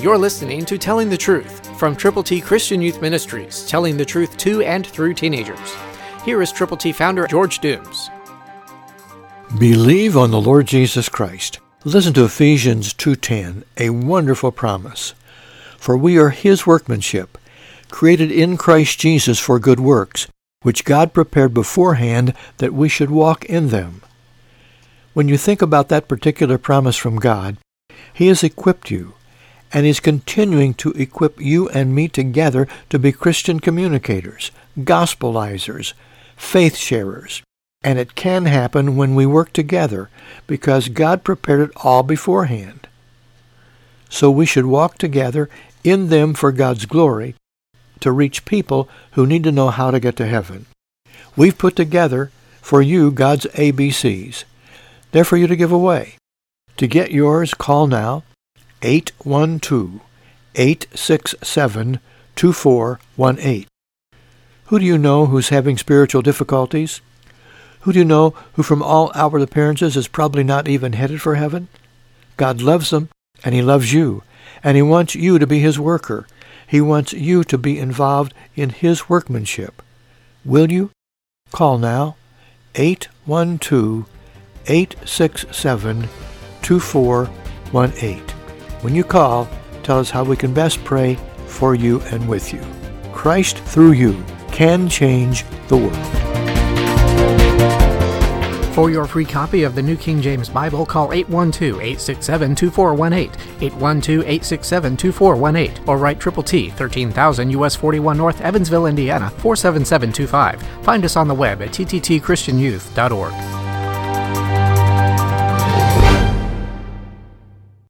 You're listening to Telling the Truth from Triple T Christian Youth Ministries, telling the truth to and through teenagers. Here is Triple T founder George Dooms. Believe on the Lord Jesus Christ. Listen to Ephesians 2:10, a wonderful promise. For we are his workmanship, created in Christ Jesus for good works, which God prepared beforehand that we should walk in them. When you think about that particular promise from God, he has equipped you and is continuing to equip you and me together to be Christian communicators, gospelizers, faith sharers. And it can happen when we work together because God prepared it all beforehand. So we should walk together in them for God's glory to reach people who need to know how to get to heaven. We've put together for you God's ABCs. They're for you to give away. To get yours, call now 812-867-2418. Who do you know who's having spiritual difficulties? Who do you know who from all outward appearances is probably not even headed for heaven? God loves them, and he loves you, and he wants you to be his worker. He wants you to be involved in his workmanship. Will you? Call now 812-867-2418. When you call, tell us how we can best pray for you and with you. Christ through you can change the world. For your free copy of the New King James Bible, call 812-867-2418, 812-867-2418, or write Triple T, 13000 US 41 North, Evansville, Indiana, 47725. Find us on the web at tttchristianyouth.org.